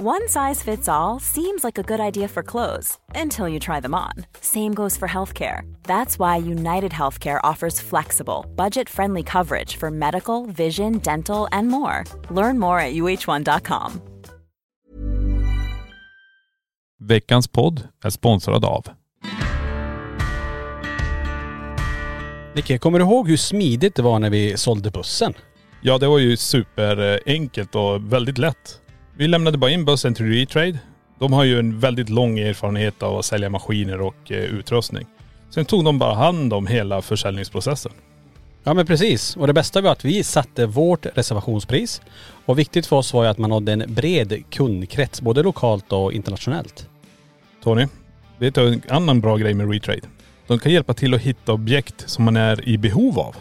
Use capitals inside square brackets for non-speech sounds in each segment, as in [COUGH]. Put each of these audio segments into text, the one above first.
One size fits all seems like a good idea for clothes until you try them on. Same goes for healthcare. That's why United Healthcare offers flexible, budget friendly coverage for medical, vision, dental, and more. Learn more at uh1.com. Veckans podd är sponsrad av Nicke, kommer du ihåg hur smidigt det var när vi sålde bussen? Ja, det var ju superenkelt och väldigt lätt. Vi lämnade bara in bussen till Retrade. De har ju en väldigt lång erfarenhet av att sälja maskiner och eh, utrustning. Sen tog de bara hand om hela försäljningsprocessen. Ja men precis. Och det bästa var att vi satte vårt reservationspris. Och viktigt för oss var ju att man hade en bred kundkrets, både lokalt och internationellt. Tony, vet du en annan bra grej med Retrade? De kan hjälpa till att hitta objekt som man är i behov av.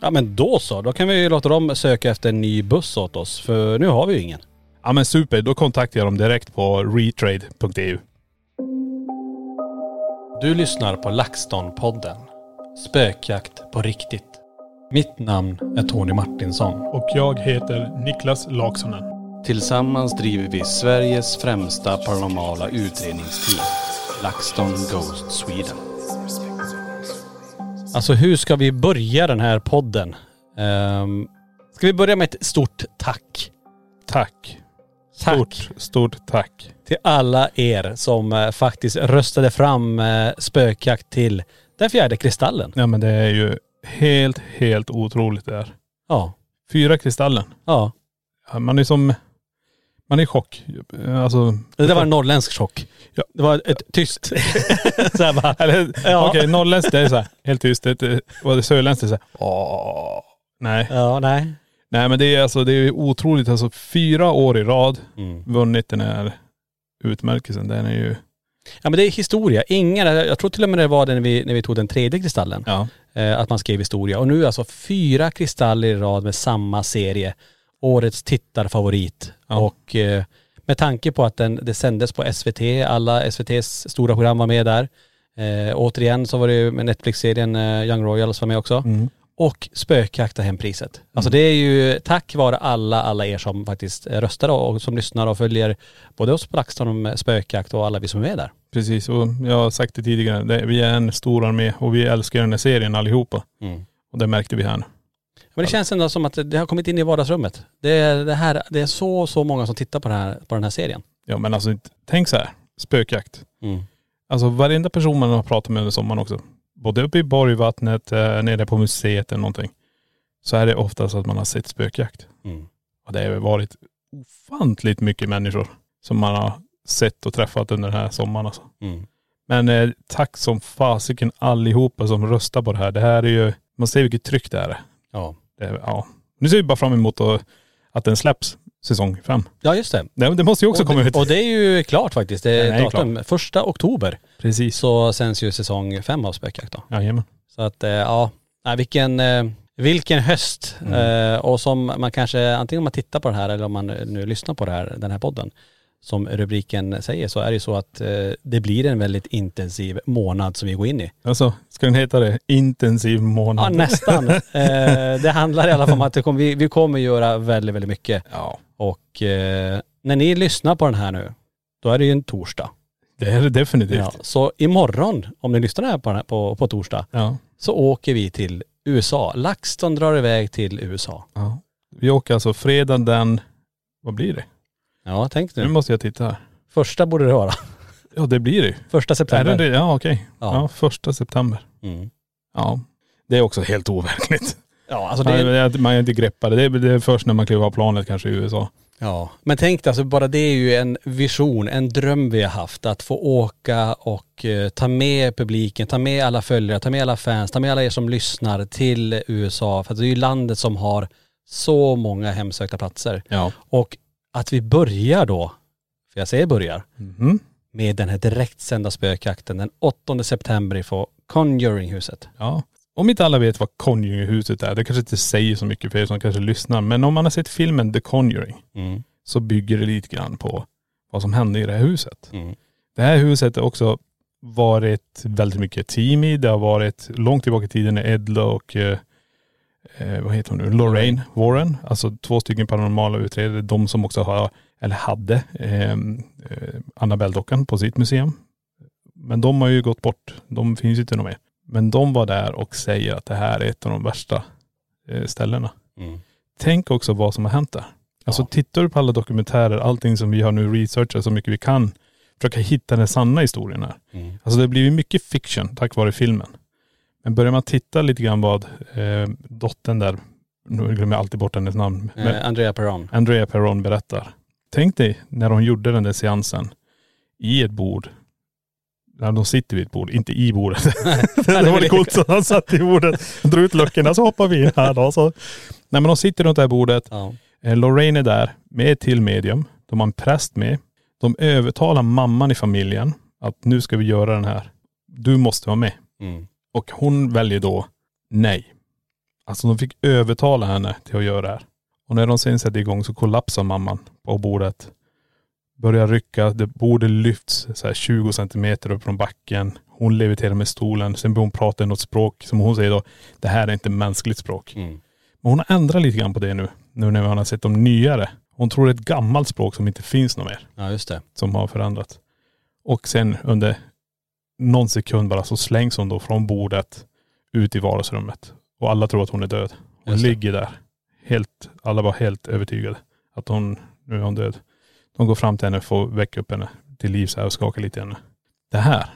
Ja men då så, då kan vi ju låta dem söka efter en ny buss åt oss, för nu har vi ju ingen. Ja men super, då kontaktar jag dem direkt på retrade.eu. Du lyssnar på LaxTon-podden. Spökjakt på riktigt. Mitt namn är Tony Martinsson. Och jag heter Niklas Laksonen. Tillsammans driver vi Sveriges främsta paranormala utredningsteam. LaxTon Ghost Sweden. Alltså hur ska vi börja den här podden? Um, ska vi börja med ett stort tack? Tack. Tack Stort, stort tack. till alla er som eh, faktiskt röstade fram eh, spökjakt till den fjärde kristallen. Ja men det är ju helt, helt otroligt det här. Ja. Fyra kristallen. Ja. Ja, Man är som, man är i chock. Alltså, Det där var en norrländsk chock. Ja. Det var ett tyst. [LAUGHS] så här bara, eller Ja. okej norrländskt det är så här, helt tyst. Det, det, och det sörländskt är så här, åh. Nej. ja nej. Nej men det är alltså, det är otroligt. Alltså fyra år i rad Mm. vunnit den här utmärkelsen. Den är ju, Ja men det är historia. Ingen, jag tror till och med det var det när vi, när vi tog den tredje kristallen. ja. Eh, att man skrev historia. Och nu alltså fyra kristaller i rad med samma serie. Årets tittarfavorit. Ja. Och eh, med tanke på att den, det sändes på SVT, alla SVTs stora program var med där. Eh, återigen så var det ju med Netflix-serien eh, Young Royals var med också. Mm. Och spökjakta hem priset. Alltså det är ju tack vare alla, alla er som faktiskt röstar och som lyssnar och följer både oss på LaxTon om spökjakt och alla vi som är med där. Precis och jag har sagt det tidigare, det, vi är en stor armé och vi älskar den här serien allihopa. Och det märkte vi här nu. Men det känns ändå som att det har kommit in i vardagsrummet. Det är, det här, det är så, så många som tittar på, det här, på den här serien. Ja men alltså tänk så här, spökjakt. Mm. Alltså varenda person man har pratat med under sommaren också. Både uppe i Borgvattnet, eh, nere på museet eller någonting. Så är det oftast att man har sett spökjakt. Mm. Och det har varit ofantligt mycket människor som man har sett och träffat under den här sommaren alltså. Mm. Men eh, tack som fasiken allihopa som röstar på det här. Det här är ju, man ser vilket tryck det är. Ja. Det ja. Nu ser vi bara fram emot att, att den släpps säsong fem. ja, just det. Det, det måste ju också och, komma det- ut. och det är ju klart faktiskt. Det är är ju datum. Första oktober Precis. så sänds ju säsong fem av Spökjakt då. Jajamän. Så att eh, ja, vilken, eh, vilken höst. Mm. Eh, och som man kanske, antingen om man tittar på det här eller om man nu lyssnar på det här, den här podden, som rubriken säger så är det så att eh, det blir en väldigt intensiv månad som vi går in i. Alltså, ska den heta det? Intensiv Ja månad? nästan. [LAUGHS] eh, det handlar i alla fall om att kommer, vi, vi kommer göra väldigt, väldigt mycket. Ja. Och eh, när ni lyssnar på den här nu, då är det ju en torsdag. Det är det definitivt. Ja, så imorgon, om ni lyssnar här på, här på, på torsdag, Ja. så åker vi till USA. LaxTon drar iväg till USA. ja. Vi åker alltså fredag den, vad blir det? Ja, tänk Nu nu. måste jag titta här. Första borde det vara. Ja det blir det. Första Är september. det det? Ja okej. Ja. Ja. första september. Mm. Ja. Det är också helt overkligt. Ja, alltså Man, det, man, man är inte greppade. Det är, det är först när man kliver av planet kanske i USA. Ja, men tänk dig, alltså bara det är ju en vision, en dröm vi har haft. Att få åka och eh, ta med publiken, ta med alla följare, ta med alla fans, ta med alla er som lyssnar till USA. För det är ju landet som har så många hemsökta platser. Ja. Och att vi börjar då, för jag säger börjar, Mhm. med den här direktsända spökjakten den 8 september ifrån Conjuringhuset. Ja. Om inte alla vet vad Conjuringhuset är, det kanske inte säger så mycket för er som kanske lyssnar, men om man har sett filmen The Conjuring Mm. så bygger det lite grann på vad som hände i det här huset. Mm. Det här huset har också varit väldigt mycket team i. Det har varit långt tillbaka i tiden när Edla och eh, vad heter hon nu, Lorraine Warren, alltså två stycken paranormala utredare, de som också har, eller hade, eh, eh, Annabelle-dockan på sitt museum. Men de har ju gått bort, de finns ju inte något mer. Men de var där och säger att det här är ett av de värsta eh, ställena. Mm. Tänk också vad som har hänt där. Alltså Ja. tittar du på alla dokumentärer, allting som vi har nu researchat så mycket vi kan, försöka hitta den sanna historien här. Mm. Alltså det blivit mycket fiction tack vare filmen. Men börjar man titta lite grann vad eh, dottern där, nu glömmer jag alltid bort hennes namn, Eh, Andrea Perron. Andrea Perron berättar. Tänk dig när de gjorde den där seansen i ett bord. När de sitter vid ett bord, inte i bordet. [LAUGHS] [LAUGHS] det var det coolt så han satt i bordet, drog ut luckorna så hoppar vi in här då. Så. Nej men de sitter runt det här bordet. Ja. Eh, Lorraine är där med ett till medium. De har en präst med. De övertalar mamman i familjen att nu ska vi göra den här. Du måste vara med. Mm. Och hon väljer då nej. Alltså de fick övertala henne till att göra det här. Och när de sen sätter igång så kollapsar mamman på bordet. Börjar rycka, det bordet lyfts så här 20 centimeter upp från backen. Hon leviterar med stolen. Sen börjar hon prata i något språk som hon säger då, det här är inte mänskligt språk. Mm. Men hon har ändrat lite grann på det nu. Nu när man har sett de nyare. Hon tror det är ett gammalt språk som inte finns något mer. Ja just det. Som har förändrats. Och sen under någon sekund bara så slängs hon då från bordet ut i vardagsrummet. Och alla tror att hon är död. Hon Just det. ligger där. Helt, alla var helt övertygade att hon, nu är hon död. De går fram till henne och får väcka upp henne till liv så här och skaka lite i henne. Det här,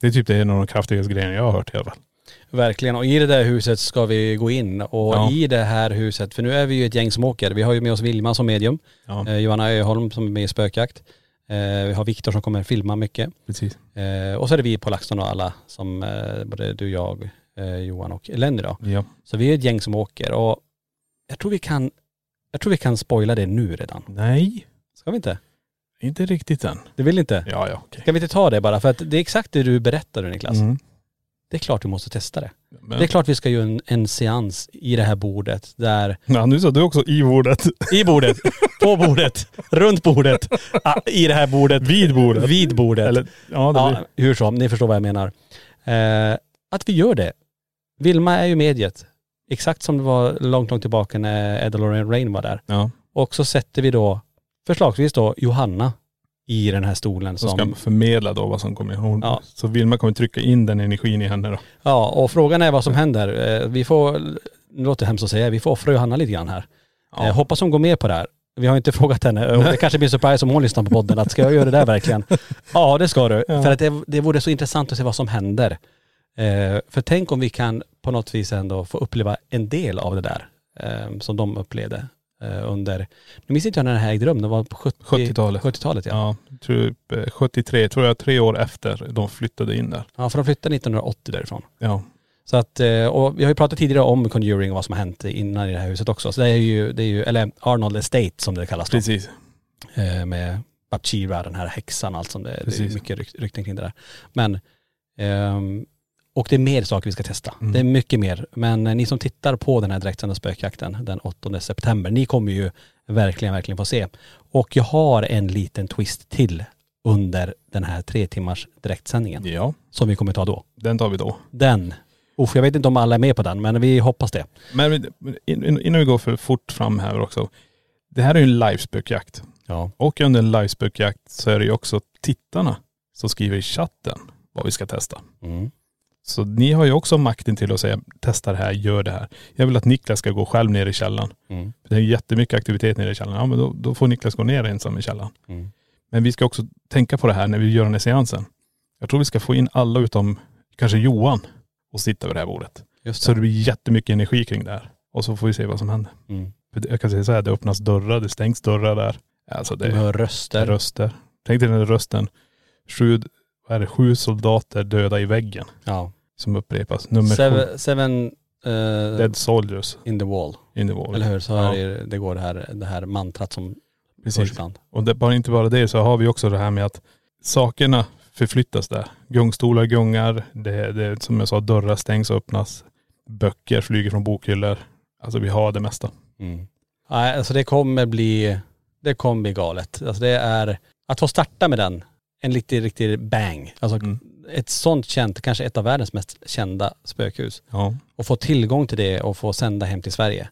det är typ det en av de kraftigaste grejerna jag har hört i alla fall. Verkligen. Och i det där huset ska vi gå in. Och Ja. i det här huset, för nu är vi ju ett gäng som åker. Vi har ju med oss Vilma som medium. Ja, Eh, Johanna Öholm som är med i Spökjakt. Eh, vi har Viktor som kommer filma mycket. precis. Eh, och så är det vi på LaxTon och alla som, eh, både du, jag, Johan och Lenny då. Ja. Så vi är ett gäng som åker och jag tror vi kan, jag tror vi kan spoila det nu redan. Nej, Ska vi inte? inte riktigt än. Du vill inte? Ja, ja, okej. Ska vi inte ta det bara? För att det är exakt det du berättade Niklas. Mm. Det är klart vi måste testa det. Men, Det är klart vi ska göra en, en seans i det här bordet där, Ja, nu sa du också i bordet. i bordet, på bordet, runt bordet, ah, i det här bordet, Vid bordet. vid bordet. Eller, ja, det ja, hur som, ni förstår vad jag menar. Eh, att vi gör det. Vilma är ju mediet. Exakt som det var långt, långt tillbaka när Ed och Lorraine Rain var där. ja. Och så sätter vi då, förslagsvis då, Johanna i den här stolen Som som.. ska förmedla då vad som kommer. Hon, Ja. Så Vilma kommer trycka in den energin i henne då. Ja, och frågan är vad som händer. Eh, vi får, nu låter det hemskt att säga, vi får offra Johanna lite grann här. Ja. Eh, hoppas hon går med på det här. Vi har inte [LAUGHS] frågat henne, och det kanske blir en surprise om hon lyssnar på podden, att ska jag göra det där verkligen? [LAUGHS] Ja det ska du, Ja. för att det, det vore så intressant att se vad som händer. Eh, för tänk om vi kan på något vis ändå få uppleva en del av det där eh, som de upplevde under, nu minns inte jag när det här ägde rum, det var på 70 70-talet. 70-talet ja. ja. Ja, typ eh, 73, tror jag tre år efter de flyttade in där. för de flyttade 1980 därifrån. Ja. Så att, eh, och vi har ju pratat tidigare om Conjuring och vad som har hänt innan i det här huset också. Så det är ju, det är ju eller Arnold Estate som det kallas då. Precis. Eh, med Bathsheba, den här häxan och allt som det, det är Precis. mycket ryk, rykten kring det där. Men, ehm, och det är mer saker vi ska testa. Mm. Det är mycket mer. Men eh, ni som tittar på den här direktsända spökjakten den 8 september, ni kommer ju verkligen, verkligen få se. Och jag har en liten twist till under den här tre timmars direktsändningen Ja, som vi kommer ta då. den tar vi då. Den, uff, jag vet inte om alla är med på den, men vi hoppas det. Men innan vi går för fort fram här också. Det här är ju en livespökjakt. Ja. Och under en livespökjakt så är det ju också tittarna som skriver i chatten vad vi ska testa. Mm. Så ni har ju också makten till att säga testa det här, gör det här. Jag vill att Niklas ska gå själv ner i källaren. Mm. Det är jättemycket aktivitet nere i källaren. Ja men då, då får Niklas gå ner ensam i källaren. Mm. Men vi ska också tänka på det här när vi gör den här seansen. Jag tror vi ska få in alla utom kanske Johan och sitta vid det här bordet. Just Så det. det blir jättemycket energi kring det här. Och så får vi se vad som händer. Mm. Det- Jag kan säga så här, det öppnas dörrar, det stängs dörrar där. Alltså De det hör är röster. röster. Tänk dig den där rösten. Sju, vad är det, sju soldater döda i väggen Ja. som upprepas. Nummer sju. Seven, seven eh, Dead soldiers in the wall. in the wall. Eller hur? Så Ja. är det, går det här, det här mantrat som Precis. ibland. Och det, bara inte bara det så har vi också det här med att sakerna förflyttas där. Gungstolar gungar, det, det som jag sa, dörrar stängs och öppnas. Böcker flyger från bokhyllor. Alltså vi har det mesta. Mm. Nej, alltså det kommer bli, det kommer bli galet. Alltså det är, att få starta med den, en riktig, riktig bang. Alltså Mm. ett sånt känt, kanske ett av världens mest kända spökhus. Ja. Och få tillgång till det och få sända hem till Sverige.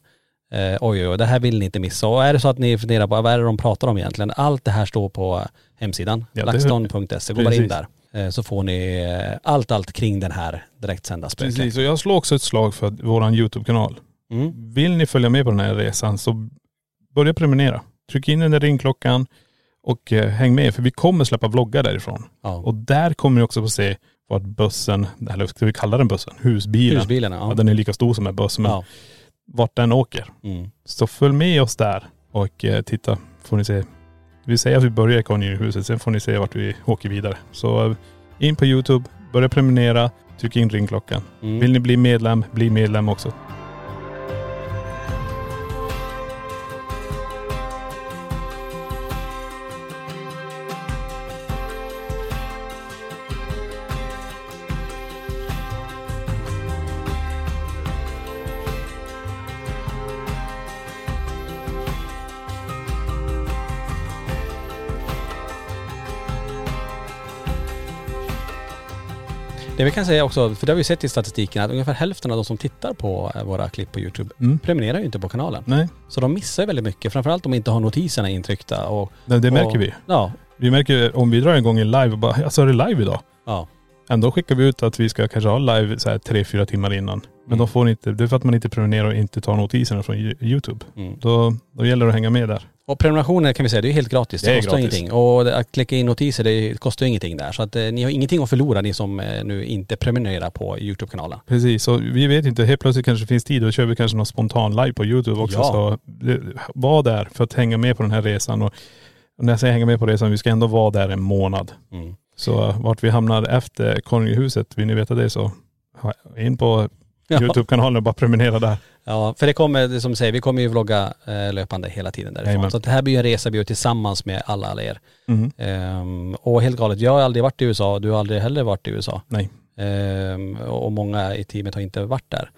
Eh, oj, oj, oj, det här vill ni inte missa. Och är det så att ni funderar på vad är det de pratar om egentligen? Allt det här står på hemsidan, Ja, laxton.se. Gå bara in där. Eh, så får ni eh, allt, allt kring den här direktsända spöken. Precis, och jag slår också ett slag för våran YouTube-kanal. Mm. Vill ni följa med på den här resan så börja prenumerera. Tryck in den där ringklockan och eh, häng med för vi kommer släppa vloggar därifrån. Ja. Och där kommer ni också få se vart bussen, eller ska vi kalla den bussen? Husbilen. Husbilarna, Ja. ja. den är lika stor som en buss men ja. vart den åker. Mm. Så följ med oss där och eh, titta får ni se. Vi säger att vi börjar i Konjunkturhuset, sen får ni se vart vi åker vidare. Så eh, in på YouTube, börja prenumerera, tryck in ringklockan. Mm. Vill ni bli medlem, bli medlem också. Det vi kan säga också, för det har vi sett i statistiken, att ungefär hälften av de som tittar på eh, våra klipp på YouTube Mm. prenumererar ju inte på kanalen. Nej, Så de missar väldigt mycket, framförallt om de inte har notiserna intryckta och... det, det märker och, vi. Ja. Vi märker om vi drar igång en live och bara, alltså är det live idag? Ja. Ändå skickar vi ut att vi ska kanske ha live så här tre, fyra timmar innan. Men Mm. de får inte, det är för att man inte prenumererar och inte tar notiserna från Yo- YouTube. Mm. Då, då gäller det att hänga med där. Och prenumerationer kan vi säga, det är helt gratis. Det, Det kostar gratis. ingenting. Och att klicka in notiser, det kostar ingenting där. Så att eh, ni har ingenting att förlora, ni som eh, nu inte prenumererar på YouTube-kanalen. Precis, så vi vet inte, helt plötsligt kanske det finns tid, då kör vi kanske någon spontan live på YouTube också. Ja. Så det, var där för att hänga med på den här resan. Och, när jag säger hänga med på resan, vi ska ändå vara där en månad. Mm. Så uh, vart vi hamnar efter Konungahuset, vill ni veta det så in på Ja. YouTube-kanalen och bara prenumerera där. Ja, för det kommer, som du säger, vi kommer ju vlogga eh, löpande hela tiden därifrån. Jajamän. Så det här blir ju en resa vi gör tillsammans med alla, alla er. Mm. Ehm, och helt galet, jag har aldrig varit i USA, du har aldrig heller varit i USA. Nej. Ehm, och många i teamet har inte varit där.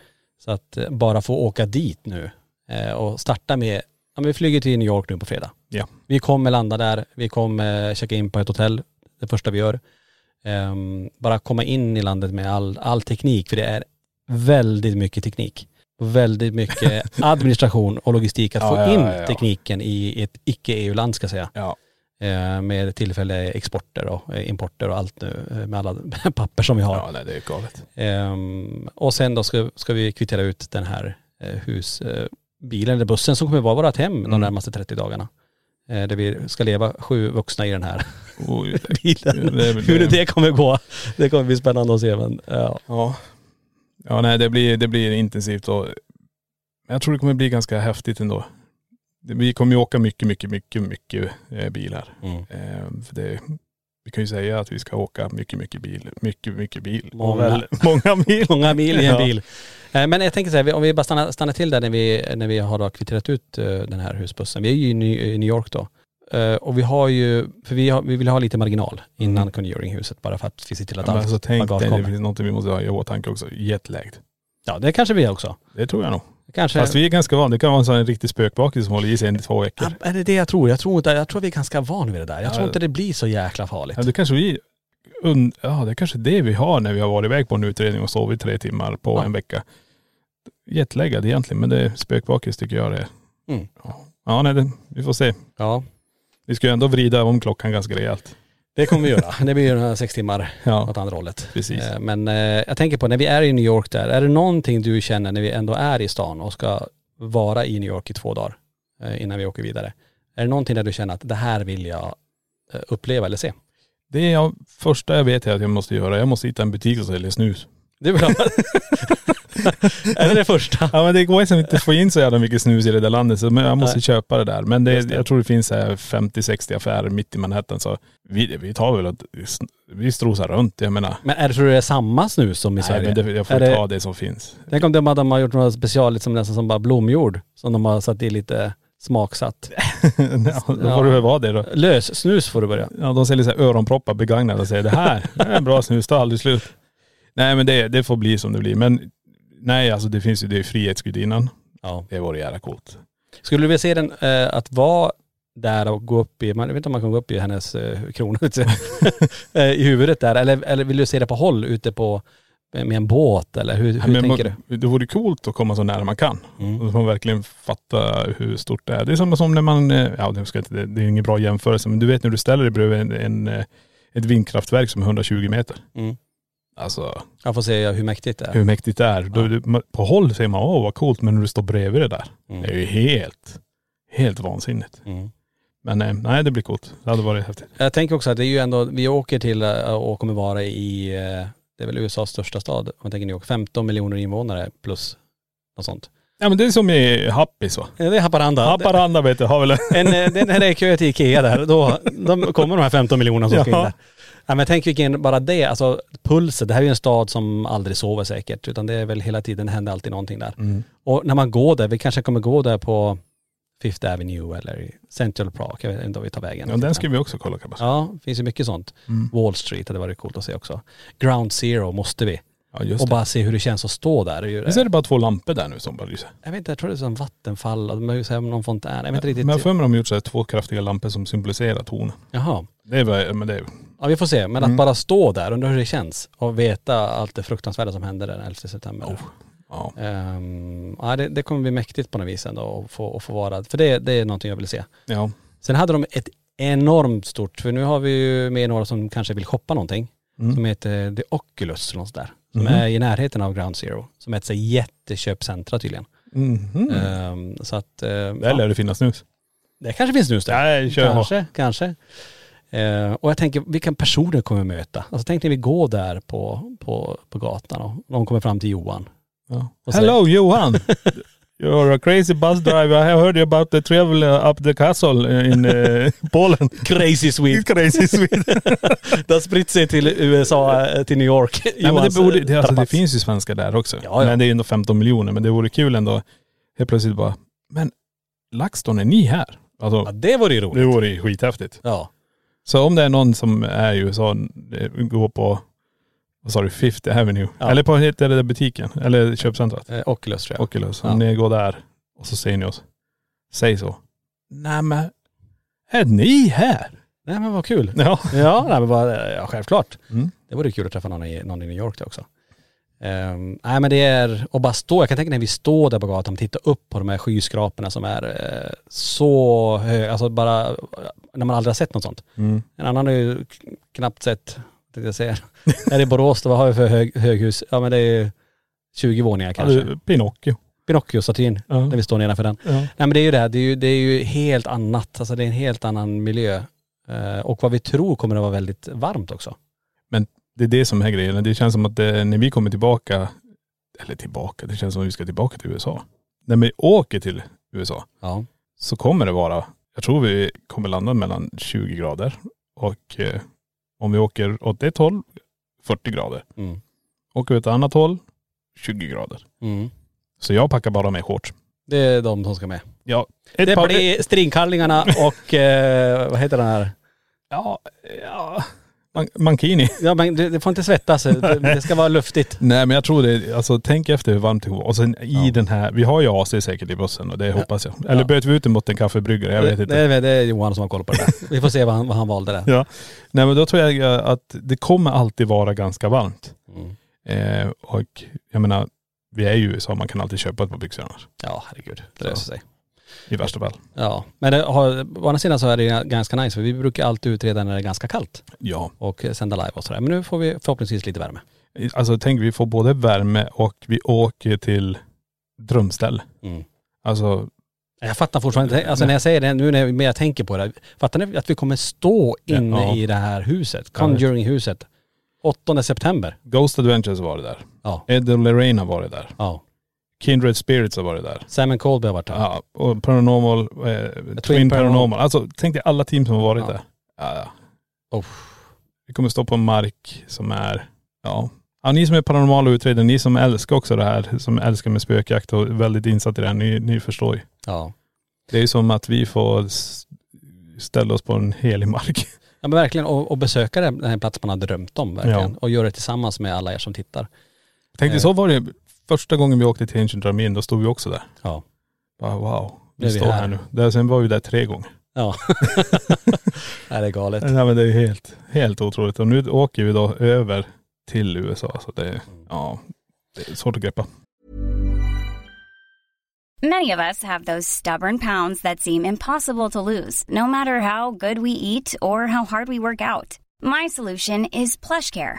Så att eh, bara få åka dit nu eh, och starta med, ja, men vi flyger till New York nu på fredag. Ja. Vi kommer landa där, vi kommer checka in på ett hotell, det första vi gör. Ehm, bara komma in i landet med all, all teknik, för det är väldigt mycket teknik. Väldigt mycket [LAUGHS] administration och logistik att Ja, få ja, in ja, tekniken i ett icke-EU-land ska jag säga. Ja. Eh, med tillfälliga exporter och eh, importer och allt nu eh, med alla [LAUGHS] papper som vi har. Ja, nej det är galet. Ehm, och sen då ska, ska vi kvittera ut den här eh, husbilen eller bussen som kommer vara vårt hem de Mm. närmaste 30 dagarna. Där vi ska leva sju vuxna i den här Oj, det- [LAUGHS] bilen. det väl Hur det. det kommer gå, det kommer bli spännande att se men ja. Ja. Ja nej det blir, det blir intensivt och jag tror det kommer bli ganska häftigt ändå. Vi kommer ju åka mycket, mycket, mycket, mycket eh, bil här. Mm. Eh, för det, vi kan ju säga att vi ska åka mycket, mycket bil. Mycket, mycket bil. Många. Många mil. [LAUGHS] Många mil i en Ja. bil. Eh, Men jag tänker så här, om vi bara stannar, stannar till där när vi, när vi har då kvitterat ut eh, den här husbussen. Vi är ju i New York då. Eh, Och vi har ju, för vi, har, vi vill ha lite marginal innan Mm. Conjuring-huset bara för att vi ser till att Ja, allt alltså, tänk bagage dig, det kommer. finns något vi måste ha i åtanke också. Jetlagged. Ja det kanske vi är också. Det tror jag nog. Kanske. Fast vi är ganska vana. Det kan vara en sån här riktig spökbakis som håller i sig en två veckor. Ja, är det det jag tror? Jag tror, inte, jag tror vi är ganska van vid det där. Jag Ja. tror inte det blir så jäkla farligt. Ja, det kanske vi, und, ja det är kanske det vi har när vi har varit iväg på en utredning och sovit tre timmar på Ja. en vecka. Jetlaggad egentligen, men det är spökbakis tycker jag det är. Mm. Ja, ja nej, det, vi får se. Ja, Vi ska ju ändå vrida om klockan ganska rejält. det kommer vi göra. [LAUGHS] Det blir ju några sex timmar Ja, åt andra hållet. precis. Eh, Men eh, jag tänker på när vi är i New York där, är det någonting du känner när vi ändå är i stan och ska vara i New York i två dagar eh, innan vi åker vidare? Är det någonting där du känner att det här vill jag uppleva eller se? Det är jag, första jag vet är att jag måste göra, jag måste hitta en butik som säljer snus. Det är bra. [LAUGHS] är det det första? Ja men det går liksom inte att få in så jävla mycket snus i det där landet så jag måste Nej. köpa det där. Men det, det. jag tror det finns så här 50-60 affärer mitt i Manhattan så vi, vi tar väl att vi strosar runt. Jag menar. Men är det, tror du det är samma snus som i Nej Sverige? men det, jag får Är ta det som finns. Tänk om de, de har gjort något special, liksom nästan som bara blomjord, som de har satt i lite smaksatt. [LAUGHS] ja, då får det väl vara det då. Lössnus får du börja. Ja de säljer så här öronproppar begagnade och säger det här, det är en bra snus, tar aldrig slut. Nej men det, det får bli som det blir. Men nej alltså det finns ju, det är Frihetsgudinnan. Ja. Det vore jävla coolt. Skulle du vilja se den, eh, att vara där och gå upp i, man, jag vet inte om man kan gå upp i hennes eh, krona [LAUGHS] eh, i huvudet där, eller, eller vill du se det på håll ute på, med en båt eller hur, hur Men tänker man- Det vore coolt att komma så nära man kan. du? Mm. Och man verkligen fatta hur stort det är. Det är samma som när man, eh, ja det, ska inte, det det är ingen bra jämförelse, men du vet när du ställer dig bredvid en, en, eh, ett vindkraftverk som är 120 meter. Mm. Alltså Jag får se hur mäktigt det är. hur mäktigt det är. Då, du, på håll säger man åh vad coolt, men när du står bredvid det där, Mm. det är ju helt, helt vansinnigt. Mm. Men eh, nej det blir coolt. Det hade varit häftigt. Jag tänker också att det är ju ändå, vi åker till eh, och kommer vara i, eh, det är väl USAs största stad, om man tänker New York, 15 miljoner invånare plus något sånt. Ja men det är som i Happis va? Eh, Det är Haparanda. Haparanda vet du, har väl En, eh, det- när det är kö till Ikea där, då de kommer de här 15 miljonerna som ska [LAUGHS] in Ja. där. Ja, men tänk vilken, bara det, alltså pulset, det här är ju en stad som aldrig sover säkert, utan det är väl hela tiden, det händer alltid någonting där. Mm. Och när man går där, vi kanske kommer gå där på Fifth Avenue eller Central Park, jag vet inte om vi tar vägen. Ja den ska vi också kolla kan. Ja, det finns ju mycket sånt. Mm. Wall Street hade varit coolt att se också. Ground Zero måste vi. Ja just Och det. bara se hur det känns att stå där. Visst är det bara två lampor där nu som bara lyser? Jag vet inte, jag tror det är som vattenfall, de har ju så här någon fontän. Jag vet inte riktigt. Men jag har för mig de har gjort så här två kraftiga lampor som symboliserar tornen. Jaha. Det är men det är Ja vi får se, men Mm. att bara stå där, undra hur det känns och veta allt det fruktansvärda som hände den 11 september. Oh. ja. Ehm, ja det, det kommer bli mäktigt på något vis ändå att få, att få vara, för det, det är någonting jag vill se. ja. Sen hade de ett enormt stort, för nu har vi ju med några som kanske vill shoppa någonting, Mm. som heter The Oculus eller något där. Som Mhm. är i närheten av Ground Zero. Som är ett så jätteköpcentra tydligen. Mhm. Ehm, så att, uh, Där lär det finnas snus. det kanske finns snus där. Nej, kör Kanske, kanske. Eh, och jag tänker, vilka personer kommer vi möta? Alltså tänk när vi går där på, på, på gatan och någon kommer fram till Johan. Ja. Hello Johan! [LAUGHS] You're a crazy bus driver. I heard you about the travel uh, up the castle in uh, [LAUGHS] Polen. Crazy Swede. [LAUGHS] Crazy Sweden. det har spritt sig till USA, eh, till New York. Nej, men det, borde, det, alltså, det finns ju svenskar där också. Ja, ja. Men det är ändå 15 miljoner. Men det vore kul ändå. Helt plötsligt bara, men LaxTon är ni här? Alltså, Ja det vore ju roligt. det vore ju skithäftigt. Ja. Så om det är någon som är i USA, eh, går på, vad sa du, Fifth Avenue. Ja. Eller på heter det där butiken, eller köpcentrat. Eh, Oculus tror jag. Oculus. Ja. Om ni går där och så ser ni oss. Säg så. Nej men, är ni här? Nej men vad kul. Ja. Ja, nej, men bara, ja självklart. Mm. Det vore kul att träffa någon i, någon i New York där också. Um, nej men det är, och bara stå, jag kan tänka när vi står där på gatan och tittar upp på de här skyskraporna som är eh, så höga, alltså bara, när man aldrig har sett något sånt. Mm. En annan har ju knappt sett, tänkte jag säga. Här i Borås, då, vad har vi för hög, höghus? Ja men det är 20 våningar kanske. Alltså, Pinocchio. Pinocchio-statyn, Ja. när vi står nedanför den. Ja. Nej men det är ju det, här, det är ju, det är ju helt annat, alltså det är en helt annan miljö. Eh, och vad vi tror kommer att vara väldigt varmt också. Det är det som är grejen. Det känns som att det, när vi kommer tillbaka, eller tillbaka, det känns som att vi ska tillbaka till USA. När vi åker till USA Ja. så kommer det vara, jag tror vi kommer landa mellan 20 grader och eh, om vi åker åt ett håll, 40 grader. Mm. Åker vi åt ett annat håll, 20 grader. Mm. Så jag packar bara med shorts. Det är de som ska med. Ja, ett Det par, blir stringkallingarna och eh, vad heter den här? Ja, ja. Man, mankini. [LAUGHS] Ja men det, det får inte svettas, det, det ska vara luftigt. [LAUGHS] Nej men jag tror det, alltså tänk efter hur varmt det går. Och sen i Ja. den här, vi har ju AC säkert i bussen och det hoppas jag. Eller Ja. byter vi ut den mot en kaffebryggare? Jag vet det, inte. Det, är- det är Johan som har koll på det där. [LAUGHS] Vi får se vad han, vad han valde där. Ja. Nej men då tror jag eh, att det kommer alltid vara ganska varmt. Mm. Eh, och jag menar, vi är ju i USA, man kan alltid köpa ett par byxor annars. Ja herregud, det löser sig. I värsta fall. Ja, men det har, å andra sidan så är det ganska nice för vi brukar alltid utreda när det är ganska kallt Ja. och sända live och sådär. Men nu får vi förhoppningsvis lite värme. Alltså tänk vi får både värme och vi åker till drömställe. Mm. Alltså, Jag fattar fortfarande inte, alltså när jag säger det, nu när jag, när jag tänker på det, fattar ni att vi kommer stå inne Ja. i det här huset. Conjuring-huset, 8 september. Ghost Adventures var det där. Ja. Ed och Lorraine har varit där. Ja. Kindred Spirits har varit där. Sam Colby har varit där. Ja, och Paranormal, eh, Twin, Twin Paranormal. Paranormal. Alltså tänk dig alla team som har varit Ja. där. Ja, ja. Oh. Vi kommer stå på en mark som är, ja. ja ni som är paranormala utredare, ni som älskar också det här, som älskar med spökjakt och är väldigt insatt i det här, ni, ni förstår ju. Ja. Det är ju som att vi får ställa oss på en helig mark. Ja men verkligen, och, och besöka den här plats man har drömt om verkligen. Ja. Och göra det tillsammans med alla er som tittar. Tänkte Eh. så var det första gången vi åkte till Ancient Armin, då stod vi också där. Ja. Bara, wow, vi vi står här. här nu. Där, sen var vi där tre gånger. Ja. [LAUGHS] Nej, det är galet. Nej men det är helt, helt otroligt. Och nu åker vi då över till USA. Så det, är- ja, det är svårt att greppa. Many of us have those stubborn pounds that seem impossible to lose, no matter how good we eat or how hard we work out. My solution is PlushCare.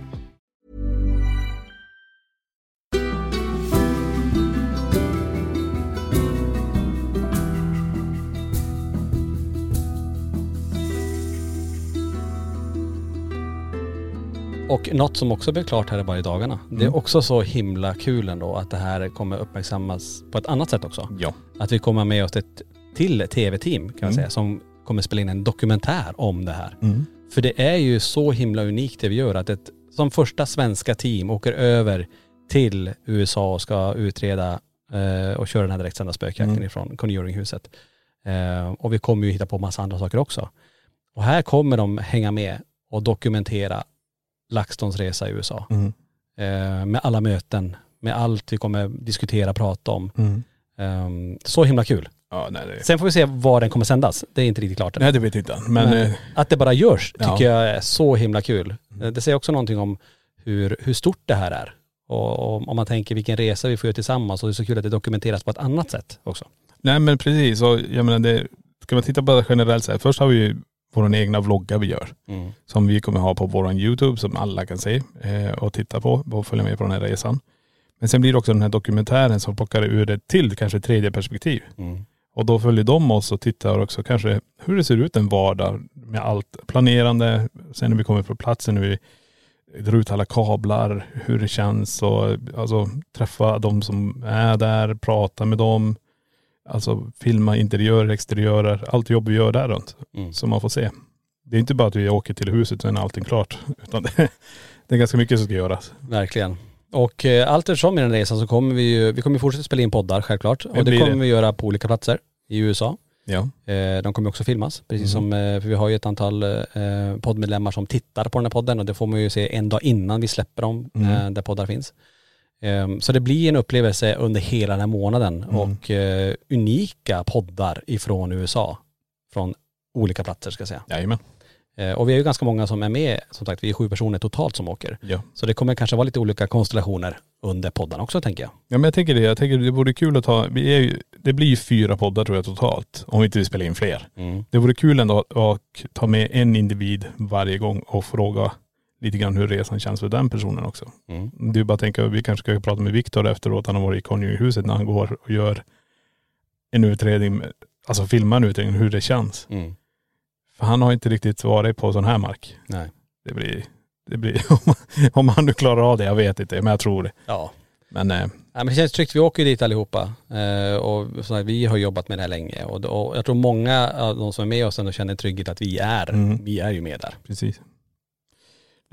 Och något som också blev klart här bara i dagarna. Det Mm. är också så himla kul ändå att det här kommer uppmärksammas på ett annat sätt också. Ja. Att vi kommer med oss ett till tv-team kan man Mm. säga som kommer spela in en dokumentär om det här. Mm. För det är ju så himla unikt det vi gör att ett som första svenska team åker över till USA och ska utreda eh, och köra den här direktsända spökjakten Mm. ifrån Conjuringhuset. Eh, och vi kommer ju hitta på massa andra saker också. Och här kommer de hänga med och dokumentera LaxTons resa i USA. Mm. Eh, med alla möten, med allt vi kommer diskutera, prata om. Mm. Eh, så himla kul. Ja, nej, det, Sen får vi se var den kommer sändas. Det är inte riktigt klart än. nej det vet jag inte. Men, Men eh, att det bara görs Ja. tycker jag är så himla kul. Eh, Det säger också någonting om hur, hur stort det här är. Och, och om man tänker vilken resa vi får göra tillsammans och det är så kul att det dokumenteras på ett annat sätt också. nej men precis. Och jag menar det, ska man titta på det generellt så här. Först har vi ju vår egna vloggar vi gör. Som vi kommer ha på våran YouTube som alla kan se eh, och titta på och följa med på den här resan. Men sen blir det också den här dokumentären som plockar ur ett till kanske tredje perspektiv. Mm. Och då följer de oss och tittar också kanske hur det ser ut en vardag med allt planerande. Sen när vi kommer på platsen, när vi drar ut alla kablar, hur det känns och alltså träffa de som är där, prata med dem. Alltså filma interiörer, exteriörer, allt jobb vi gör där runt. Mm. Man får se. Det är inte bara att vi åker till huset och sen är allting klart. [LAUGHS] Utan det, det är ganska mycket som ska göras. Verkligen. Och eh, allt eftersom i den resan så kommer vi ju, vi kommer fortsätta spela in poddar självklart. Och det blir kommer det. vi göra på olika platser i USA. Ja. Eh, de kommer också filmas, precis som, eh, för vi har ju ett antal eh, poddmedlemmar som tittar på den här podden och det får man ju se en dag innan vi släpper dem, Mm. eh, där poddar finns. Eh, så det blir en upplevelse under hela den här månaden Mm. och eh, unika poddar ifrån USA. Från olika platser ska jag säga. Jajamän. Eh, och vi är ju ganska många som är med, som sagt vi är sju personer totalt som åker. Ja. Så det kommer kanske vara lite olika konstellationer under poddarna också tänker jag. Ja men jag tänker det, jag tänker det vore kul att ta, vi är ju, det blir ju fyra poddar tror jag totalt. Om vi inte vill spela in fler. Det vore kul ändå att, att ta med en individ varje gång och fråga lite grann hur resan känns för den personen också. Mm. Det är bara att tänka, vi kanske ska prata med Viktor efteråt, han har varit i konjunkturhuset när han går och gör en utredning, alltså filmar en utredning hur det känns. Mm. För han har inte riktigt varit på sån här mark. Nej. Det blir, det blir, [LAUGHS] om han nu klarar av det, jag vet inte, men jag tror det. Ja. Men eh, Ja, men det känns tryggt, vi åker ju dit allihopa. Eh, och så här, vi har jobbat med det här länge och, och jag tror många av de som är med oss ändå känner trygghet att vi är, Mm. vi är ju med där. Precis.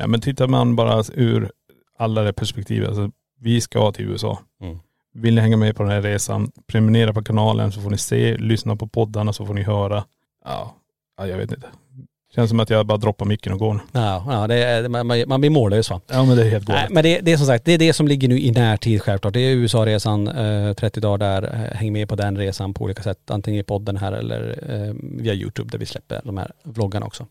Ja men tittar man bara ur alla det perspektivet, alltså vi ska till USA. Mm. Vill ni hänga med på den här resan, prenumerera på kanalen så får ni se, lyssna på poddarna så får ni höra. Ja, ja jag vet inte. Känns som att jag bara droppar micken och går nu. Ja, ja det är, man, man- blir mållös va? Ja men det är helt galet. men det, det är som sagt, det är det som ligger nu i närtid självklart. Det är USA-resan, eh, 30 dagar där. Eh, häng med på den resan på olika sätt. Antingen i podden här eller eh, via YouTube där vi släpper de här vloggarna också.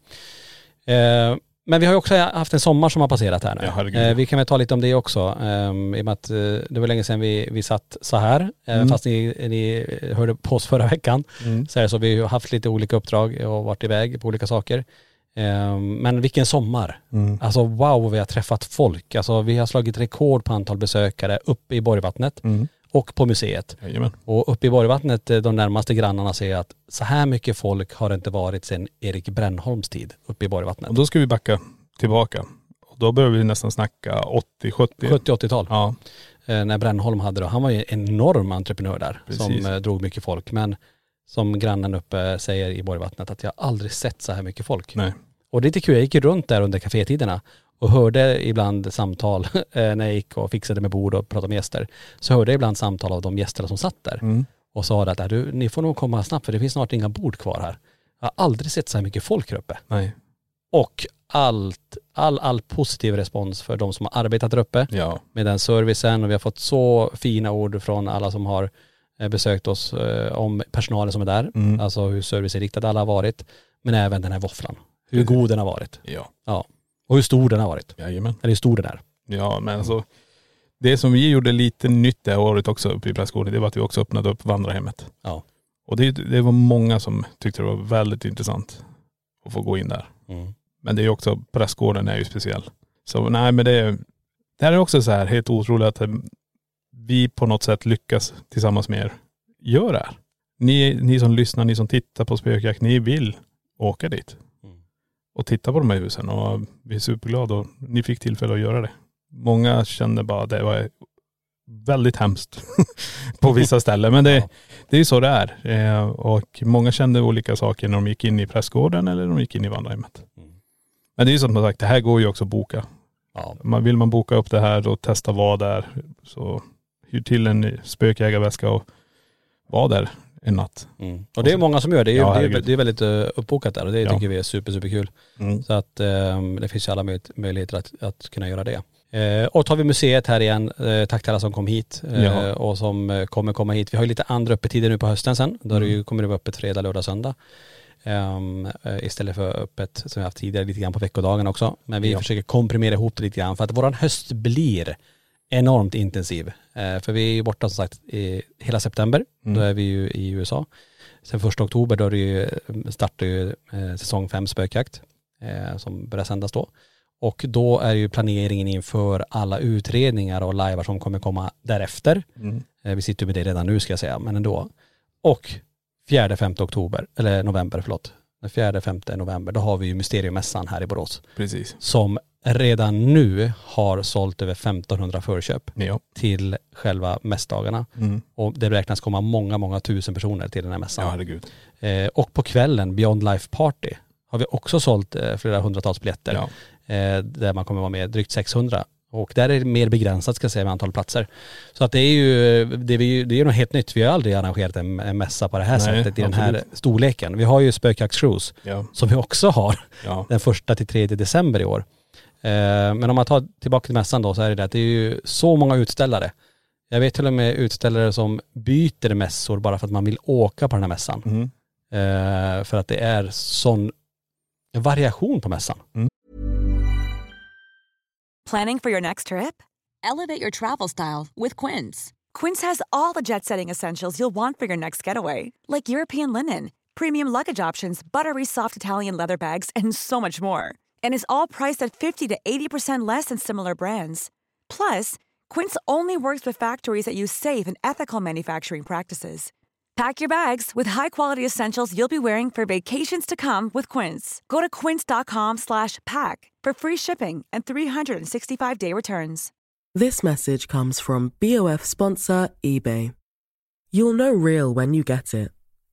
Eh, men vi har ju också haft en sommar som har passerat här nu. Ja, eh, vi kan väl ta lite om det också. Eh, I och med att eh, det var länge sedan vi, vi satt så här. Eh, Mm. Fast ni, ni hörde på oss förra veckan. Mm. Så, är det så vi har haft lite olika uppdrag och varit iväg på olika saker. Eh, men vilken sommar. Mm. Alltså wow, vi har träffat folk. Alltså vi har slagit rekord på antal besökare uppe i Borgvattnet Mm. Och på museet. Jajamän. Och uppe i Borgvattnet, eh, de närmaste grannarna säger att så här mycket folk har det inte varit sedan Erik Brännholms tid uppe i Borgvattnet. Och då ska vi backa tillbaka. Och då börjar vi nästan snacka 80-70. 70-80-tal. Ja. Eh, när Brännholm hade det. Han var ju en enorm entreprenör där Precis. som eh, drog mycket folk. Men som grannen uppe säger i Borgvattnet att jag aldrig sett så här mycket folk. Nej. Och det är lite kul, jag gick ju runt där under kafétiderna och hörde ibland samtal [LAUGHS] eh, när jag gick och fixade med bord och pratade med gäster. Så hörde jag ibland samtal av de gästerna som satt där Mm. och sa att "Äh, du, ni får nog komma snabbt för det finns snart inga bord kvar här. Jag har aldrig sett så här mycket folk här uppe. Nej. Och allt, all, all positiv respons för de som har arbetat där uppe Ja. med den servicen och vi har fått så fina ord från alla som har eh, besökt oss eh, om personalen som är där. Mm. Alltså hur serviceinriktade alla har varit. Men även den här våfflan. Hur god den har varit. Ja. Ja. Och hur stor den har varit. Jajamän. Eller hur stor den är. Ja men alltså. Det som vi gjorde lite nytt det här året också uppe i Prästgården, det var att vi också öppnade upp vandrarhemmet. Ja. Och det, det var många som tyckte det var väldigt intressant att få gå in där. Mm. Men det är ju också, prästgården är ju speciell. Så nej men det det här är också så här helt otroligt att vi på något sätt lyckas tillsammans med er göra det här. Ni, ni som lyssnar, ni som tittar på spökjakt, ni vill åka dit. Och titta på de här husen och vi är superglada och ni fick tillfälle att göra det. Många kände bara att det var väldigt hemskt [LAUGHS] på vissa ställen. Men det, det är ju så det är. Eh, och många kände olika saker när de gick in i prästgården eller när de gick in i vandrarhemmet. Mm. Men det är ju som sagt, det här går ju också att boka. Ja. Man, vill man boka upp det här och testa vara där så hyr till en spökjägarväska och vara där en natt. Mm. Och det är många som gör det. Det är, Ja, det är, det är väldigt uh, uppbokat där och det Ja. tycker vi är super, super kul. Mm. Så att ehm, det finns ju alla möj- möjligheter att, att kunna göra det. Eh, och tar vi museet här igen, eh, tack till alla som kom hit eh, och som eh, kommer komma hit. Vi har ju lite andra öppettider nu på hösten sen. Då är det ju, kommer det vara öppet fredag, lördag, söndag. Eh, istället för öppet som vi haft tidigare lite grann på veckodagarna också. Men vi Ja. försöker komprimera ihop det lite grann för att våran höst blir enormt intensiv. Eh, för vi är borta som sagt i hela september. Mm. Då är vi ju i USA. Sen första oktober då är det ju, startar ju eh, säsong fem spökjakt eh, som börjar sändas då. Och då är ju planeringen inför alla utredningar och livear som kommer komma därefter. Mm. Eh, vi sitter med det redan nu ska jag säga, men ändå. Och 4-5 oktober, eller november förlåt. Den 4-5 november, då har vi ju Mysteriemässan här i Borås. Precis. Som redan nu har sålt över 1500 förköp Ja. till själva mässdagarna. Mm. Och det beräknas komma många, många tusen personer till den här mässan. Ja herregud. Eh, och på kvällen, Beyond Life Party, har vi också sålt eh, flera hundratals biljetter. Ja. Eh, där man kommer vara med, drygt 600. Och där är det mer begränsat ska jag säga med antal platser. Så att det är ju, det är, ju- det är något helt nytt. Vi har aldrig arrangerat en, en mässa på det här Nej, sättet i den här absolut. storleken. Vi har ju spökjaktscruise Ja. som vi också har Ja. den första till tredje december i år. Eh, men om man tar tillbaka till mässan då så är det det att det är ju så många utställare. Jag vet till och med utställare som byter mässor bara för att man vill åka på den här mässan. Mm. Eh, för att det är sån variation på mässan. Planning for your next trip? Elevate your travel style with Quince. Quince has all the jet setting essentials you'll want for your next getaway, like European linen, premium luggage options, buttery soft Italian leather bags, and so much more. And is all priced at 50 to 80% less than similar brands. Plus, Quince only works with factories that use safe and ethical manufacturing practices. Pack your bags with high-quality essentials you'll be wearing for vacations to come with Quince. Go to quince.com slash pack for free shipping and 365-day returns. This message comes from BOF sponsor eBay. You'll know real when you get it.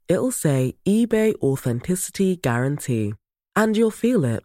It'll say eBay Authenticity Guarantee. And you'll feel it.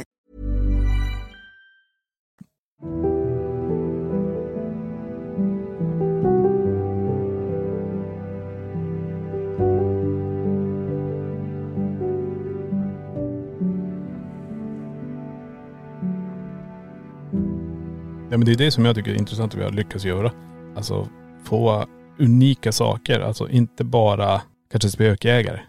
Ja men det är det som jag tycker är intressant att vi har lyckats göra. Alltså få unika saker. Alltså inte bara kanske spökjägare.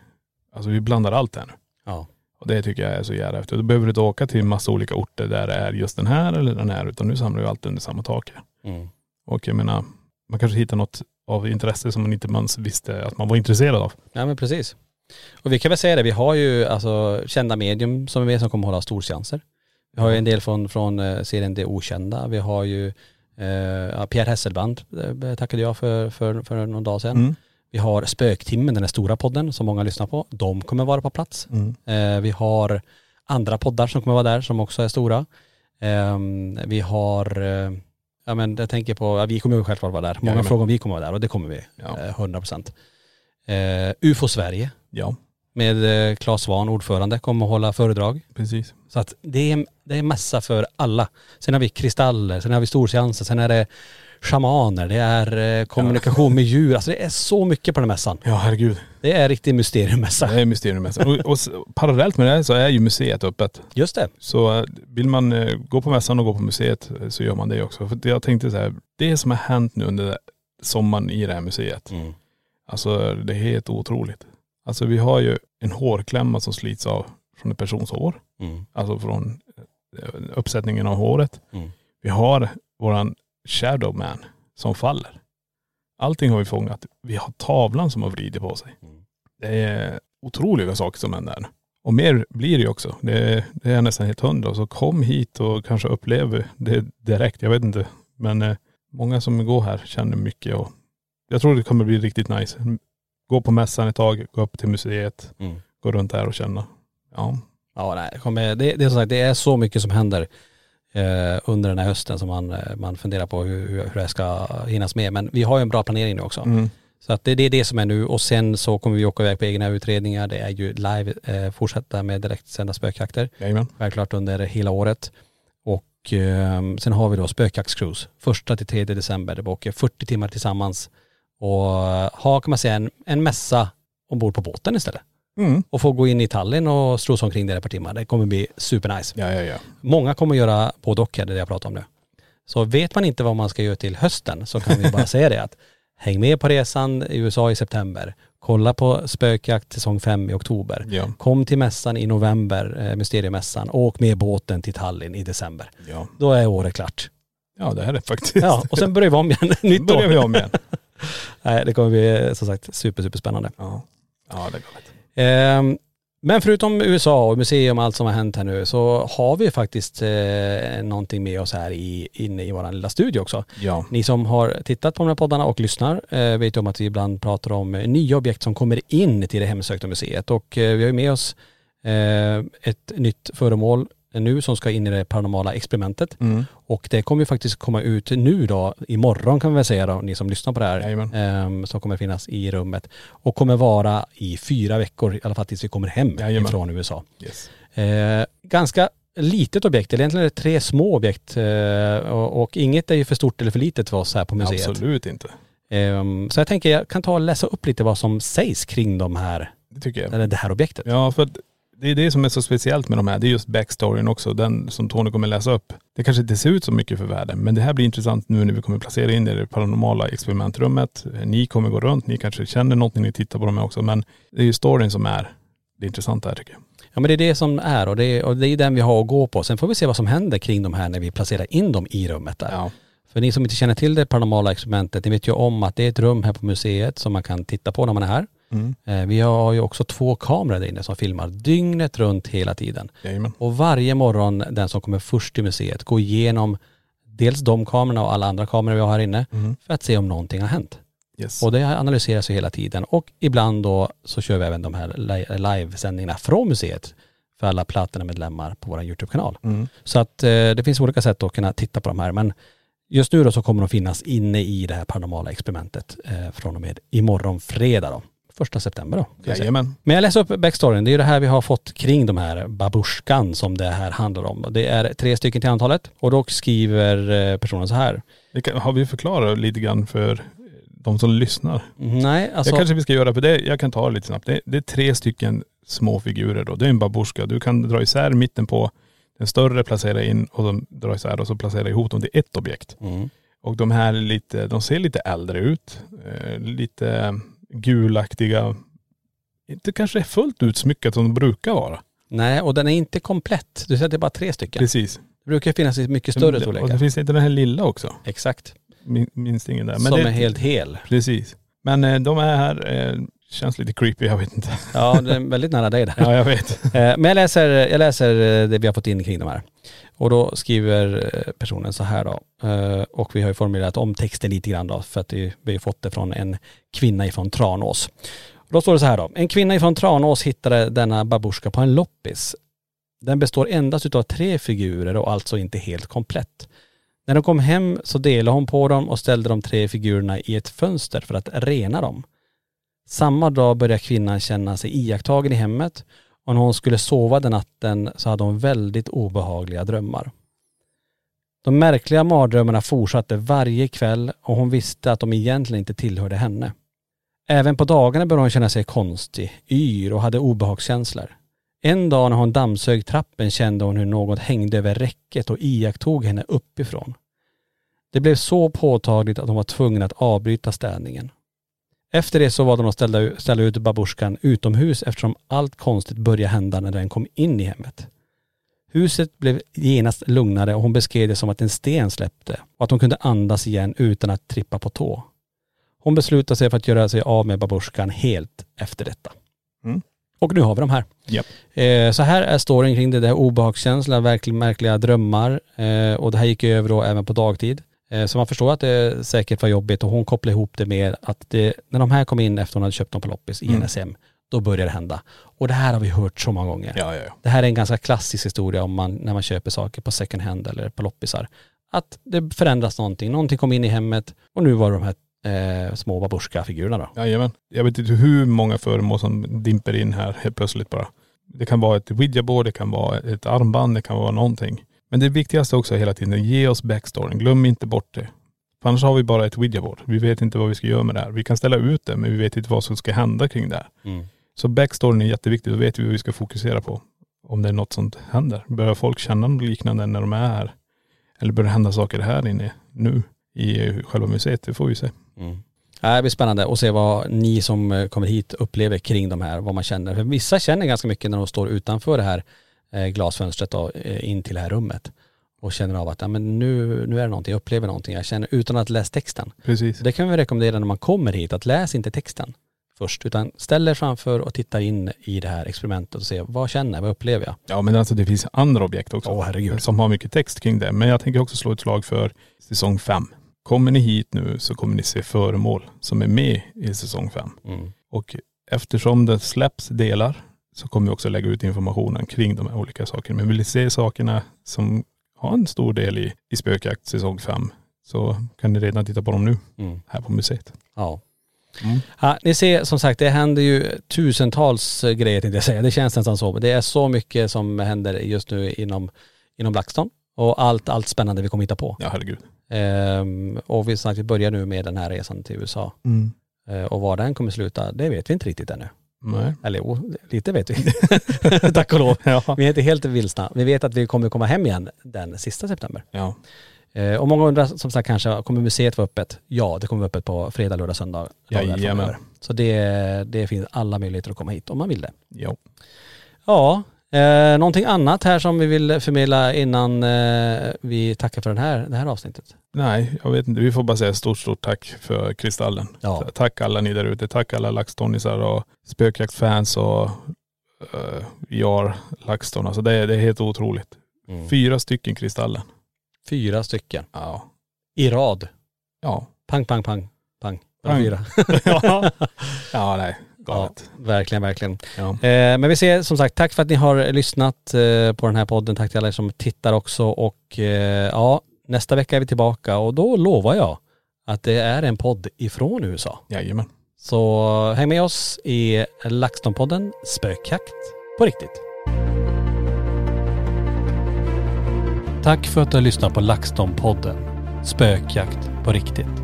Alltså vi blandar allt här nu. Ja. Och det tycker jag är så jävla häftigt. Då behöver du inte åka till massa olika orter där det är just den här eller den här. Utan nu samlar vi allt under samma tak. Mm. Och jag menar, man kanske hittar något av intresse som man inte man visste att man var intresserad av. Ja men precis. Och vi kan väl säga det, vi har ju alltså kända medium som är med som kommer hålla storseanser. Vi har ju en del från, från eh, serien Det Okända. Vi har ju eh, ja, Pierre Hesselbrand eh, tackade jag för, för, för någon dag sedan. Mm. Vi har Spöktimmen, den här stora podden som många lyssnar på. De kommer vara på plats. Mm. Eh, vi har andra poddar som kommer vara där som också är stora. Ehm, vi har, eh, ja men jag tänker på, ja, vi kommer ju självklart vara där. Många Jajamän. frågar om vi kommer vara där och det kommer vi. Ja. Eh, 100%. Eh, UFO Sverige Ja, med eh, Claes Svahn, ordförande, kommer att hålla föredrag. precis. Så att det är, det är massa för alla. Sen har vi kristaller, sen har vi storseanser, sen är det shamaner, det är eh, kommunikation med djur. Alltså det är så mycket på den här mässan. Ja herregud. Det är riktig mysteriummässa. Det är mysteriummässan. Och, och parallellt med det så är ju museet öppet. Just det. Så eh, vill man eh, gå på mässan och gå på museet så gör man det också. För jag tänkte så här, det som har hänt nu under sommaren i det här museet. Mm. Alltså det är helt otroligt. Alltså vi har ju en hårklämma som slits av från en persons hår. Mm. Alltså från eh, uppsättningen av håret. Mm. Vi har våran shadow man som faller. Allting har vi fångat. Vi har tavlan som har vridit på sig. Mm. Det är otroliga saker som händer. här. Och mer blir det ju också. Det är, det är jag nästan helt hundra. Så kom hit och kanske upplev det direkt. Jag vet inte. Men eh, många som går här känner mycket och jag tror det kommer bli riktigt nice. Gå på mässan ett tag, gå upp till museet, Mm. gå runt här och känna. Ja. Ja, nej, det, kommer, det, det är som sagt, det är så mycket som händer eh, under den här hösten som man, eh, man funderar på hur, hur, hur det ska hinnas med. Men vi har ju en bra planering nu också. Mm. Så att det, det är det som är nu och sen så kommer vi åka iväg på egna utredningar. Det är ju live, eh, fortsätta med direktsända spökjakter. Jajamän. Självklart under hela året. Och eh, sen har vi då spökjaktscruise. Första till tredje december. Det åker 40 timmar tillsammans och ha kan man säga en, en mässa ombord på båten istället. Mm. Och få gå in i Tallinn och strosa omkring där ett par timmar. Det kommer bli supernice. Ja, ja, ja. Många kommer göra både och, här, det det jag pratar om nu. Så vet man inte vad man ska göra till hösten så kan vi bara säga det att [LAUGHS] häng med på resan i USA i september. Kolla på spökjakt säsong 5 i oktober. Ja. Kom till mässan i november, eh, mysteriemässan. Åk med båten till Tallinn i december. Ja. Då är året klart. Ja det här är faktiskt. Ja, och sen börjar vi om igen. [LAUGHS] Nytt börjar år. vi om igen. [LAUGHS] Nej, det kommer bli som sagt super, super spännande. Ja. Ja det är galet. Ehm, men förutom USA och museum och allt som har hänt här nu så har vi faktiskt eh, någonting med oss här i, inne i vår lilla studio också. Ja. Ni som har tittat på de här poddarna och lyssnar eh, vet om att vi ibland pratar om eh, nya objekt som kommer in till det hemsökta museet och eh, vi har med oss eh, ett nytt föremål nu som ska in i det paranormala experimentet Mm. och det kommer ju faktiskt komma ut nu då, imorgon kan vi väl säga då, ni som lyssnar på det här, ehm, som kommer finnas i rummet och kommer vara i fyra veckor, i alla fall tills vi kommer hem Jajamän. från USA. Yes. Eh, ganska litet objekt, eller egentligen är det tre små objekt eh, och, och inget är ju för stort eller för litet för oss här på museet. Absolut inte. Ehm, så jag tänker jag kan ta och läsa upp lite vad som sägs kring de här, Det tycker jag. eller det här objektet. Ja för det är det som är så speciellt med de här. Det är just backstoryn också, den som Tony kommer läsa upp. Det kanske inte ser ut så mycket för världen, men det här blir intressant nu när vi kommer placera in det i det paranormala experimentrummet. Ni kommer gå runt, ni kanske känner något när ni tittar på dem också, men det är ju storyn som är det intressanta här tycker jag. Ja men det är det som är och det är, och det är den vi har att gå på. Sen får vi se vad som händer kring de här när vi placerar in dem i rummet där. Ja. För ni som inte känner till det paranormala experimentet, ni vet ju om att det är ett rum här på museet som man kan titta på när man är här. Mm. Eh, Vi har ju också två kameror där inne som filmar dygnet runt hela tiden. Jajamän. Och varje morgon den som kommer först till museet går igenom dels de kamerorna och alla andra kameror vi har här inne Mm. för att se om någonting har hänt. Yes. Och det analyseras ju hela tiden och ibland då så kör vi även de här li- livesändningarna från museet för alla Platina-medlemmar på vår YouTube-kanal. Mm. Så att eh, det finns olika sätt att kunna titta på de här men just nu då så kommer de finnas inne i det här paranormala experimentet eh, från och med imorgon fredag då. Första september då. Jajamän. Men jag läser upp backstoryn. Det är ju det här vi har fått kring de här babushkan som det här handlar om. Det är tre stycken till antalet och då skriver eh, personen så här. Det kan, har vi förklarat lite grann för de som lyssnar? Nej, alltså. Jag kanske vi ska göra på det. Jag kan ta det lite snabbt. Det, det är tre stycken små figurer då. Det är en babushka. Du kan dra isär mitten på den större, placera in och de dra isär och så placera ihop dem till ett objekt. Mm. Och de här är lite, de ser lite äldre ut. Eh, lite gulaktiga. Inte kanske fullt utsmyckat som de brukar vara. Nej, och den är inte komplett. Du säger att det är bara tre stycken. Precis. Det brukar finnas i mycket större Och det storlekar. finns inte den här lilla också. Exakt. Min, minns ingen där. som det, är helt hel. Precis. Men eh, de är här, eh, känns lite creepy, jag vet inte. Ja, det är väldigt nära dig där. Ja jag vet. Eh, Men jag läser, jag läser det vi har fått in kring de här. Och då skriver eh, personen så här då. Eh, och vi har ju formulerat om texten lite grann då för att vi har ju fått det från en kvinna ifrån Tranås. Och då står det så här då. En kvinna ifrån Tranås hittade denna babusjka på en loppis. Den består endast utav tre figurer och alltså inte helt komplett. När de kom hem så delade hon på dem och ställde de tre figurerna i ett fönster för att rena dem. Samma dag började kvinnan känna sig iakttagen i hemmet och när hon skulle sova den natten så hade hon väldigt obehagliga drömmar. De märkliga mardrömmarna fortsatte varje kväll och hon visste att de egentligen inte tillhörde henne. Även på dagarna började hon känna sig konstig, yr och hade obehagskänslor. En dag när hon dammsög trappen kände hon hur något hängde över räcket och iakttog henne uppifrån. Det blev så påtagligt att hon var tvungen att avbryta städningen. Efter det så var de att ställa, ställa ut babushkan utomhus eftersom allt konstigt började hända när den kom in i hemmet. Huset blev genast lugnare och hon beskrev det som att en sten släppte och att hon kunde andas igen utan att trippa på tå. Hon beslutade sig för att göra sig av med babushkan helt efter detta. Mm. Och nu har vi de här. Japp. Eh, så här är storyn kring det, det här obehagskänslan, verkligen märkliga drömmar eh, och det här gick över då även på dagtid. Eh, så man förstår att det säkert var jobbigt och hon kopplade ihop det med att det, när de här kom in efter hon hade köpt dem på loppis i Mm. hem, då började det hända. Och det här har vi hört så många gånger. Ja, ja, ja. Det här är en ganska klassisk historia om man, när man köper saker på second hand eller på loppisar. Att det förändras någonting, någonting kom in i hemmet och nu var det de här eh, små babushka-figurerna då. Jajamän. Jag vet inte hur många föremål som dimper in här helt plötsligt bara. Det kan vara ett ouija-board, det kan vara ett armband, det kan vara någonting. Men det viktigaste också hela tiden, ge oss backstoryn. Glöm inte bort det. För annars har vi bara ett ouija-board. Vi vet inte vad vi ska göra med det här. Vi kan ställa ut det, men vi vet inte vad som ska hända kring det här. Mm. Så backstoryn är jätteviktig. Då vet vi vad vi ska fokusera på. Om det är något sånt händer. Börjar folk känna något liknande när de är här? Eller börjar det hända saker här inne nu i själva museet? Det får vi se. Mm. Det blir spännande att se vad ni som eh, kommer hit upplever kring de här, vad man känner. För vissa känner ganska mycket när de står utanför det här glasfönstret då, eh, in till det här rummet. Och känner av att ja, men nu, nu är det någonting, jag upplever någonting. Jag känner utan att läsa texten. Precis. Det kan vi rekommendera när man kommer hit, att läs inte texten först. Utan ställ er framför och titta in i det här experimentet och se vad känner jag, vad upplever jag? Ja men alltså det finns andra objekt också. Åh, herregud. Som har mycket text kring det. Men jag tänker också slå ett slag för säsong fem. Kommer ni hit nu så kommer ni se föremål som är med i säsong fem. Mm. Och eftersom det släpps delar så kommer vi också lägga ut informationen kring de här olika sakerna. Men vill ni se sakerna som har en stor del i, i spökjakt säsong fem så kan ni redan titta på dem nu Mm. här på museet. Ja. Mm. Ja, ni ser som sagt det händer ju tusentals eh, grejer tänkte jag säga. Det känns nästan så. Det är så mycket som händer just nu inom, inom Blackstone. Och allt, allt spännande vi kommer hitta på. Ja herregud. Ehm, och vi, sagt, vi börjar nu med den här resan till USA. Mm. Eh, och var den kommer sluta, det vet vi inte riktigt ännu. Nej. Eller jo, lite vet vi. [LAUGHS] Tack och lov. Ja. Vi är inte helt vilsna. Vi vet att vi kommer komma hem igen den sista september. Ja. Eh, och många undrar som sagt kanske, kommer museet vara öppet? Ja, det kommer vara öppet på fredag, lördag, söndag. Jajamän. Så det, det finns alla möjligheter att komma hit om man vill det. Ja. Ja, eh, någonting annat här som vi vill förmedla innan eh, vi tackar för den här, det här avsnittet? Nej, jag vet inte. Vi får bara säga stort, stort tack för Kristallen. Ja. Tack alla ni där ute. Tack alla LaxTonisar och spökjaktfans och uh, VR LaxTon. Alltså det, är- det är helt otroligt. Mm. Fyra stycken Kristallen. Fyra stycken. Ja. I rad. Ja. Pang, pang, pang, pang. Pang. Fyra. [LAUGHS] [LAUGHS] ja. Ja, nej. Ja, Galet. verkligen, verkligen. Ja. Eh, men vi ser som sagt, tack för att ni har lyssnat eh, på den här podden. Tack till alla er som tittar också och eh, ja, nästa vecka är vi tillbaka och då lovar jag att det är en podd ifrån USA. Jajamän. Så häng med oss i LaxTon-podden Spökjakt på riktigt. Tack för att du har lyssnat på LaxTon-podden Spökjakt på riktigt.